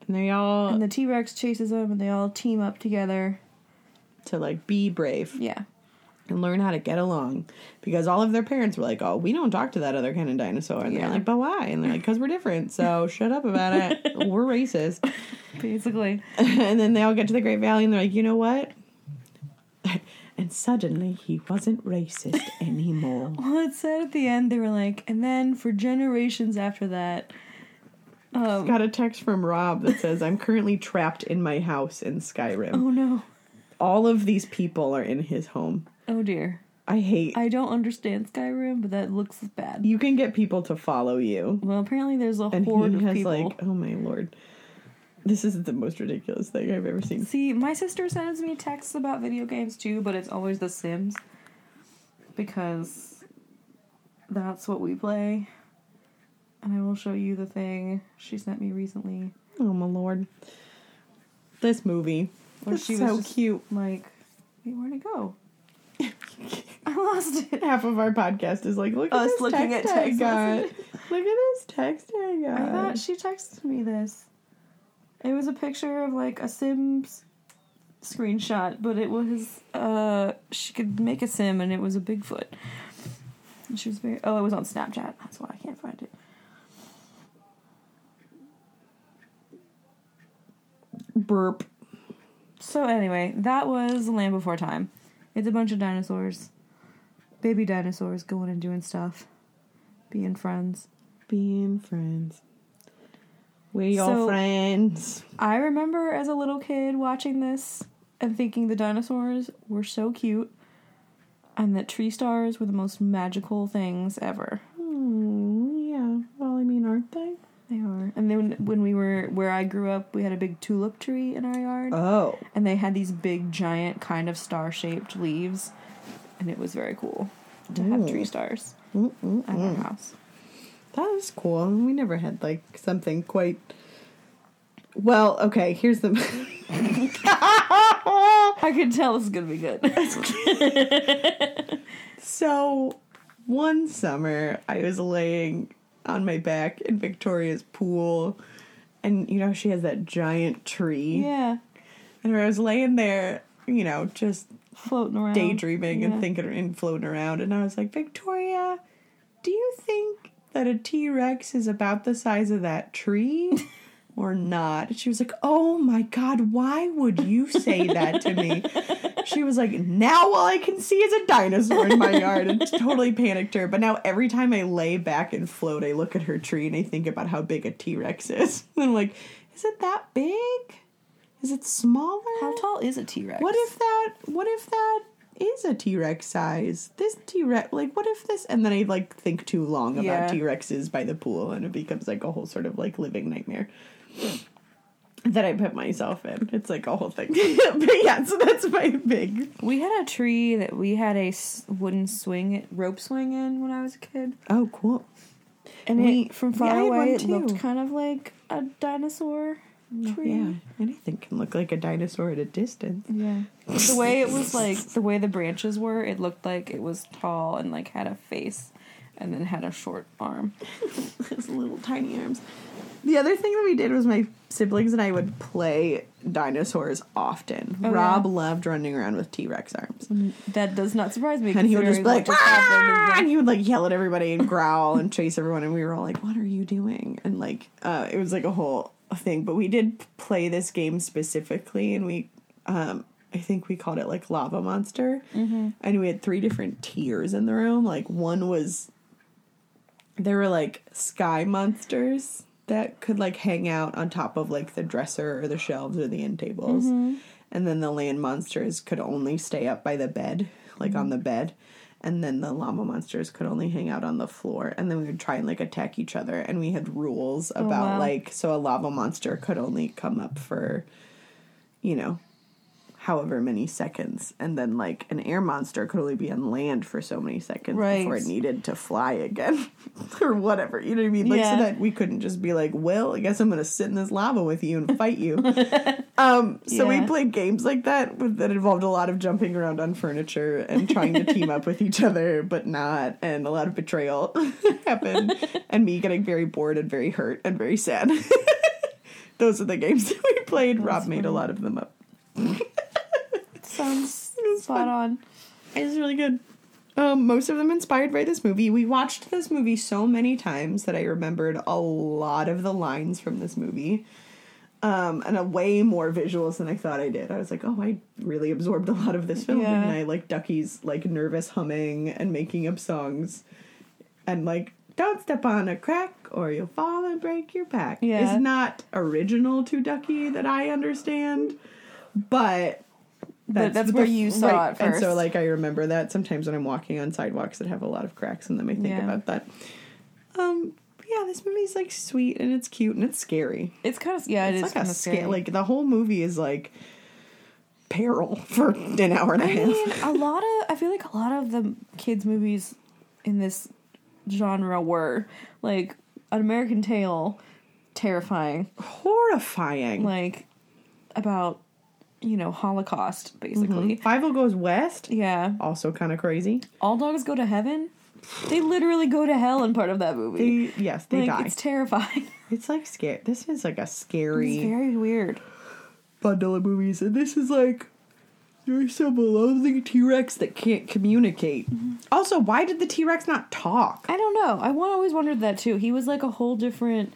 And they all And the T Rex chases them and they all team up together. to like be brave Yeah. and learn how to get along because all of their parents were like, "Oh, we don't talk to that other kind of dinosaur," and Yeah. they're like, "But why?" And they're like, "Cause we're different. So shut up about it. we're racist." Basically. and then they all get to the Great Valley and they're like, you know what? And suddenly he wasn't racist anymore. Well, it said at the end they were like, and then for generations after that, um, Got a text from Rob that says, I'm currently trapped in my house in Skyrim. oh no, All of these people are in his home. oh dear, I hate. I don't understand Skyrim, but that looks bad. you can get people to follow you. Well, apparently there's a And horde he of people. like, oh my lord. This is the most ridiculous thing I've ever seen. See, my sister sends me texts about video games too, but it's always The Sims because that's what we play. And I will show you the thing she sent me recently. Oh my lord. This movie. Where she was so just cute. Like, wait, where'd it go? I lost it. Half of our podcast is like, look at Us this looking text at I text got. Look at this text I got. I thought she texted me this. It was a picture of like a Sims screenshot, but it was uh she could make a sim and it was a Bigfoot. And she was very oh, it was on Snapchat. That's why I can't find it. burp. So anyway, that was Land Before Time. It's a bunch of dinosaurs. Baby dinosaurs going and doing stuff. Being friends. Being friends. We So- all friends. I remember as a little kid watching this and thinking the dinosaurs were so cute and that tree stars were the most magical things ever. Hmm, yeah. Well, I mean, aren't they? They are. And then when we were where I grew up, we had a big tulip tree in our yard Oh. and they had these big giant kind of star-shaped leaves and it was very cool to have tree stars Mm-mm. at our house. That is cool. We never had like something quite. Well, okay. Here's the. I could tell this is going to be good. so, one summer I was laying on my back in Victoria's pool, and you know she has that giant tree. Yeah. And I was laying there, you know, just Floating around. daydreaming Yeah. and thinking and floating around, and I was like, Victoria, do you think that a T Rex is about the size of that tree? Or not. She was like, Oh my God, why would you say that to me? She was like, Now all I can see is a dinosaur in my yard. And totally panicked her. But now every time I lay back and float, I look at her tree and I think about how big a T Rex is. And I'm like, Is it that big? Is it smaller? How tall is a T Rex? What if that? What if that is a T Rex size? This T Rex, like, what if this? And then I like think too long about Yeah. T Rexes by the pool, and it becomes like a whole sort of like living nightmare that I put myself in. It's like a whole thing. but yeah, so that's my big. We had a tree that we had a wooden swing, rope swing in when I was a kid. Oh, cool. And We- it, from far had away, it looked kind of like a dinosaur tree. Yeah, anything can look like a dinosaur at a distance. Yeah. The way it was like the way the branches were, it looked like it was tall and like had a face and then had a short arm. His little tiny arms. The other thing that we did was my siblings and I would play dinosaurs often. Oh, Rob yeah. loved running around with T Rex arms. That does not surprise me. And he would just be like, just "Ah!" and he would like yell at everybody and growl and chase everyone. And we were all like, what are you doing? And like, uh, it was like a whole thing. But we did play this game specifically and we, um, I think we called it like Lava Monster. Mm-hmm. And we had three different tiers in the room. Like, one was, there were like sky monsters that could like hang out on top of like the dresser or the shelves or the end tables. And then the land monsters could only stay up by the bed, like on the bed. And then the llama monsters could only hang out on the floor. And then we would try and like attack each other. And we had rules oh, about wow. like, so a lava monster could only come up for, you know, however many seconds. And then like an air monster could only be on land for so many seconds Right. before it needed to fly again or whatever. You know what I mean? Like Yeah. so that we couldn't just be like, well, I guess I'm gonna sit in this lava with you and fight you. um so we played games like that with, that involved a lot of jumping around on furniture and trying to team up with each other, but not, and a lot of betrayal happened, and me getting very bored and very hurt and very sad. Those are the games that we played. Rob made a lot of them up. Sounds was spot fun. on. It was really good. Um, most of them inspired by this movie. We watched this movie so many times that I remembered a lot of the lines from this movie. Um, and a way more visuals than I thought I did. I was like, oh, I really absorbed a lot of this film. Yeah. And I like Ducky's like nervous humming and making up songs. And like, don't step on a crack or you'll fall and break your back. Yeah. Is not original to Ducky that I understand. But But that's where you saw it And so like I remember that sometimes when I'm walking on sidewalks that have a lot of cracks in them, I think Yeah. about that. Um, yeah, this movie's like sweet and it's cute and it's scary. It's kind of yeah, it is it's like a of sca- scary. like the whole movie is like peril for an hour and a I half. mean, a lot of I feel like a lot of the kids movies in this genre were like an American Tail, terrifying, Horrifying. like about you know Holocaust basically. Mm-hmm. Fievel goes west. Yeah, Also kind of crazy. all dogs go to heaven. They literally go to hell in part of that movie. They yes, they like die. it's terrifying. It's, like scary. This is like a It's scary very weird. bundle of movies, and this is like there's some loathing T Rex that can't communicate. Mm-hmm. Also, why did the T Rex not talk? I don't know. I always wondered that too. He was like a whole different.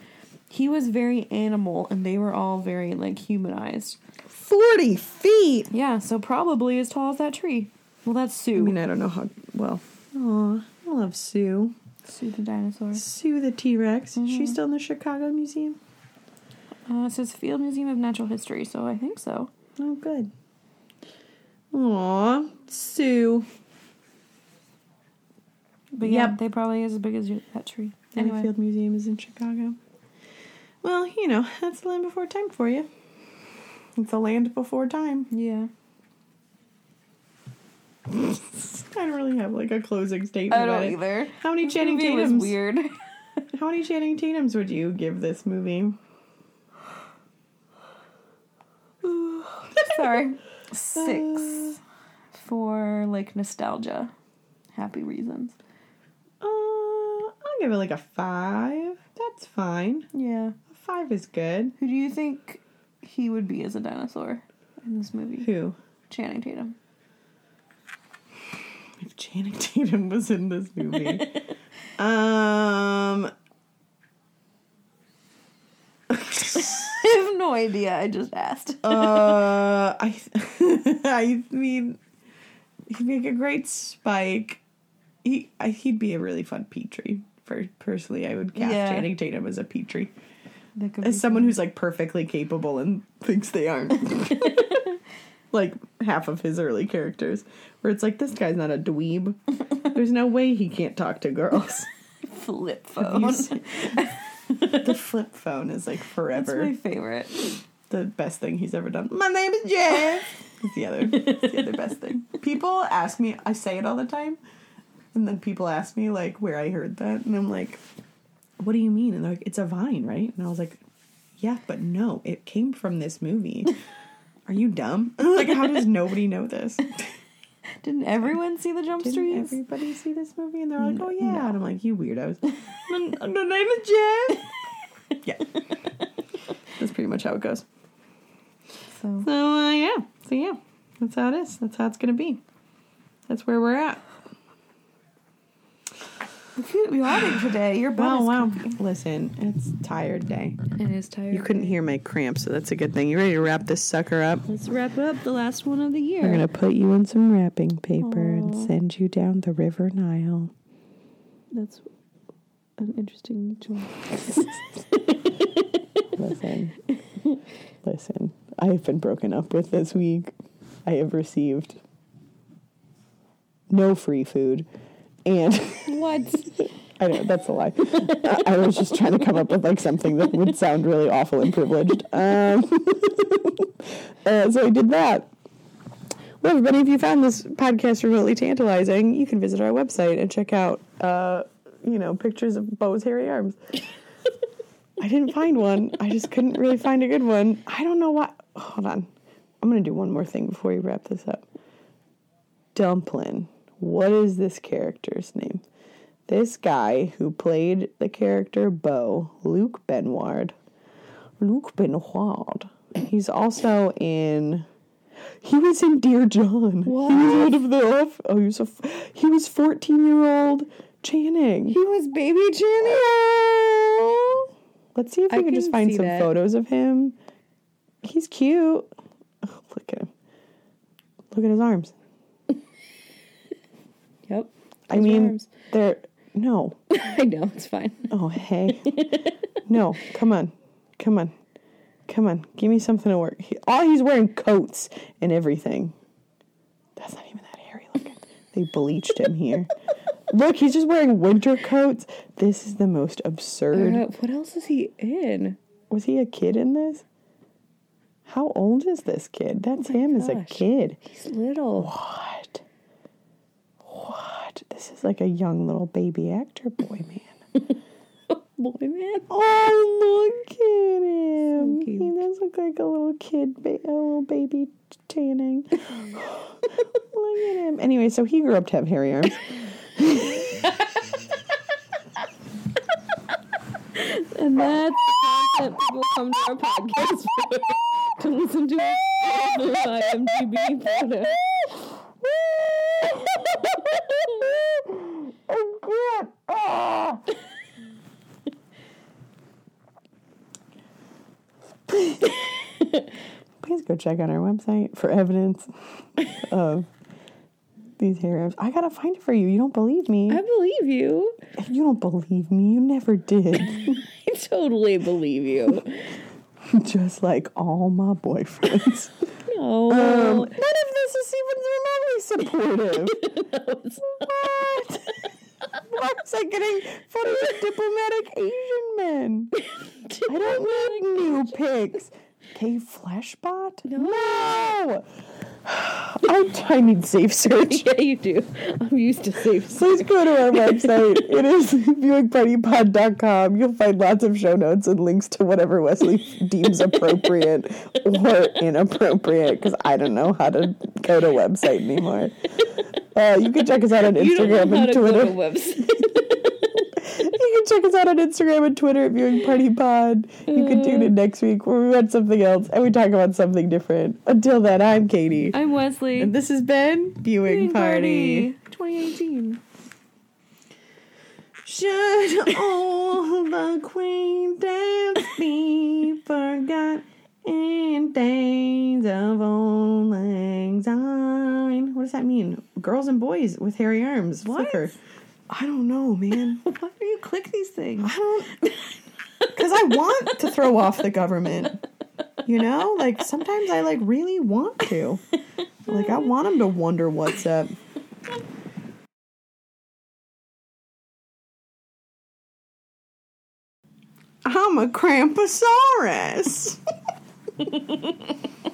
He was very animal, and they were all very like humanized. Forty feet. Yeah, so probably as tall as that tree. Well, that's Sue. I mean, I don't know how well. Aw, I love Sue. Sue the dinosaur. Sue the T Rex. She's still in the Chicago Museum. Uh, it says Field Museum of Natural History, so I think so. Oh, good. Aw, Sue. But yeah, Yep. they probably is as big as that tree. Anyway. Anyway, Field Museum is in Chicago. Well, you know, that's the land before time for you. It's a land before time. yeah. I don't really have like a closing statement. I don't it. either. How many This Channing Tatums? weird. How many Channing Tatums would you give this movie? Sorry, six for like nostalgia, happy reasons. Uh, I'll give it like a five. That's fine. Yeah. Five is good. Who do you think he would be as a dinosaur in this movie? Who? Channing Tatum. If Channing Tatum was in this movie. um I have no idea. I just asked. uh I I mean he'd make a great spike. He I, he'd be a really fun Petrie. For personally, I would cast Yeah. Channing Tatum as a Petrie. As someone who's like perfectly capable and thinks they aren't. like half of his early characters, where it's like this guy's not a dweeb. There's no way he can't talk to girls. flip phone. the flip phone is like That's forever my favorite. the best thing he's ever done. My name is Jeff. It's the other, it's the other best thing. People ask me, I say it all the time, and then people ask me like where I heard that, and I'm like, "What do you mean?" And they're like, "It's a vine, right?" And I was like, "Yeah, but no, it came from this movie." Are you dumb? like, how does nobody know this? Didn't everyone see the Jump Didn't Streets? everybody see this movie? And they're like, "Oh yeah," No. and I'm like, "You weirdos." the, name is Jeff. yeah, that's pretty much how it goes. So So uh, yeah, so yeah, that's how it is. That's how it's gonna be. That's where we're at. we yawning today. Your butt Wow, is wow. comfy. Listen, it's tired day. It is tired. You couldn't hear my cramps, so that's a good thing. You ready to wrap this sucker up? Let's wrap up the last one of the year. We're gonna put you in some wrapping paper and send you down the River Nile. That's an interesting choice. Listen, listen. I have been broken up with this week. I have received no free food, and. what? I know that's a lie. I, I was just trying to come up with like something that would sound really awful and privileged. Um, uh, so I did that. Well, everybody, if you found this podcast remotely tantalizing, you can visit our website and check out, uh, you know, pictures of Bo's hairy arms. I didn't find one. I just couldn't really find a good one. I don't know why. Hold on. I'm going to do one more thing before we wrap this up. Dumplin. What is this character's name? This guy who played the character Bo, Luke Benward. Luke Benward. He's also in. He was in Dear John. He was one of the. Oh, he was a. He was fourteen year old Channing. He was baby Channing. Let's see if we I can just find some that. photos of him. He's cute. Oh, look at him. Look at his arms. Yep. I mean, they're no. I know it's fine. Oh, hey. no, come on. Come on. Come on. Give me something to work. He, all he's wearing coats and everything. That's not even that hairy looking. They bleached him here. Look, he's just wearing winter coats. This is the most absurd. Uh, what else is he in? Was he a kid in this? How old is this kid? That's him as a kid. He's little. What? This is like a young little baby actor boy, man. Boy, man. Oh, look at him. So. He does look like a little kid, a little baby Channing. look at him. Anyway, so he grew up to have hairy arms. And that's the content people come to our podcast for. To listen to our IMDb photo. Oh, God. Ah. Please go check out our website for evidence of these hair. I gotta find it for you. You don't believe me. I believe you. If you don't believe me, you never did. I totally believe you. Just like all my boyfriends. No. Um, none of this is even supportive. what? Why was I getting photos of diplomatic Asian men? I don't need new pics. Okay, Fleshbot? No! I, I need safe search. yeah, you do. I'm used to safe. Please go to our website. It is viewingpartypod.com. You'll find lots of show notes and links to whatever Wesley deems appropriate or inappropriate because I don't know how to go to a website anymore. Uh, you can check us out on You don't Instagram know how and to go to Twitter. A website. You can check us out on Instagram and Twitter at Viewing Party Pod. You can tune in mm. next week where we watch something else and we talk about something different. Until then, I'm Katie. I'm Wesley. and this has been Viewing Party. 2018. Should old acquaintance be forgot in days of old lang syne? What does that mean? Girls and boys with hairy arms. What? Flicker. I don't know, man. Why do you click these things? I don't. Because I want to throw off the government. You know? Like, sometimes I, like, really want to. Like, I want them to wonder what's up. I'm a Cramposaurus.